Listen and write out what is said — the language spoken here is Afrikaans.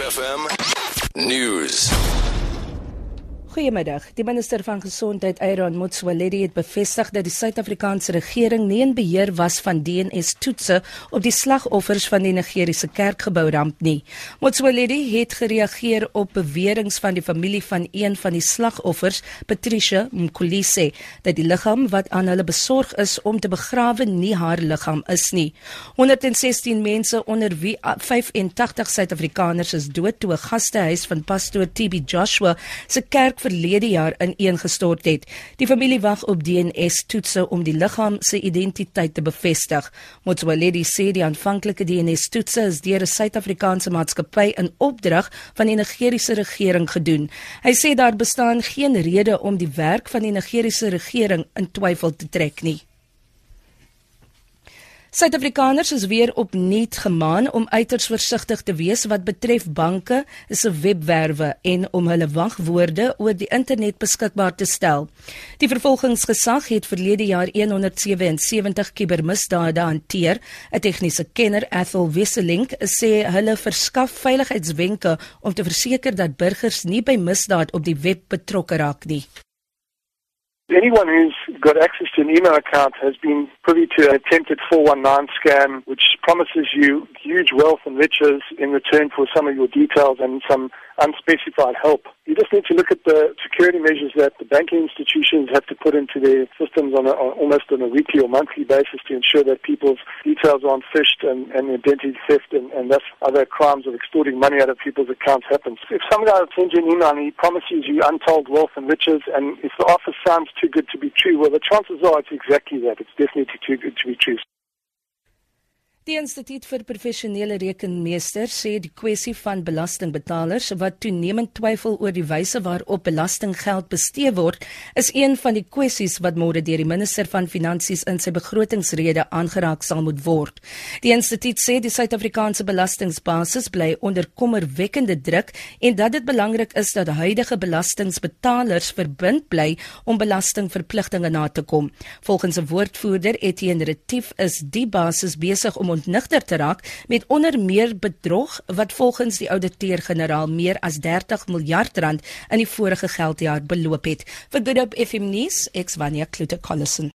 FM News. Goeiemiddag. Die minister van Gesondheid, Aaron Motsoaledi, het bevestig dat die Suid-Afrikaanse regering nie in beheer was van DNS-toetse op die slagoffers van die Nigeriese kerkgebouramp nie. Motsoaledi het gereageer op beweringe van die familie van een van die slagoffers, Patricia Mkulise, dat die liggaam wat aan hulle besorg is om te begrawe nie haar liggaam is nie. 116 mense onder wie 85 Suid-Afrikaners is dood toe 'n gastehuis van pastoor TB Joshua se kerk verlede jaar ineengestort het. Die familie wag op DNA-toetse om die liggaam se identiteit te bevestig. Motsoaledi sê die aanvanklike DNA-toetse is deur 'n Suid-Afrikaanse maatskappy in opdrag van die Nigeriese regering gedoen. Hy sê daar bestaan geen rede om die werk van die Nigeriese regering in twyfel te trek nie. Suid-Afrikaners is weer opnuut gemaan om uiters versigtig te wees wat betref banke se webwerwe en om hulle wagwoorde oor die internet beskikbaar te stel. Die vervolgingsgesag het verlede jaar 177 kubermisdade hanteer. 'n Tegniese kenner, Ethel Wesseling, sê hulle verskaf veiligheidswenke om te verseker dat burgers nie by misdaad op die web betrokke raak nie. Anyone who's got access to an email account has been privy to an attempted 419 scam, which promises you huge wealth and riches in return for some of your details and some unspecified help. You just need to look at the security measures that the banking institutions have to put into their systems on, a, on almost on a weekly or monthly basis to ensure that people's details aren't phished and, and identity theft and, and thus other crimes of extorting money out of people's accounts happens. If some guy sends you an email and he promises you untold wealth and riches, and if the offer sounds too good to be true, well, the chances are it's exactly that. It's definitely too good to be true. Die Instituut vir Professionele Rekenmeesters sê die kwessie van belastingbetalers wat toenemend twyfel oor die wyse waarop belastinggeld bestee word, is een van die kwessies wat môre deur die minister van Finansies in sy begrotingsrede aangeraak sal moet word. Die instituut sê die Suid-Afrikaanse belastingbasis bly onder kommerwekkende druk en dat dit belangrik is dat huidige belastingbetalers verbind bly om belastingverpligtinge na te kom. Volgens 'n woordvoerder, Etienne Retief, is die basis besig om ontnigter te raak met onder meer bedrog wat volgens die ouditeur-generaal meer as 30 miljard rand in die vorige geldjaar beloop het. Vir Good Hope FM nuus, ek's Vanya Klute Collison.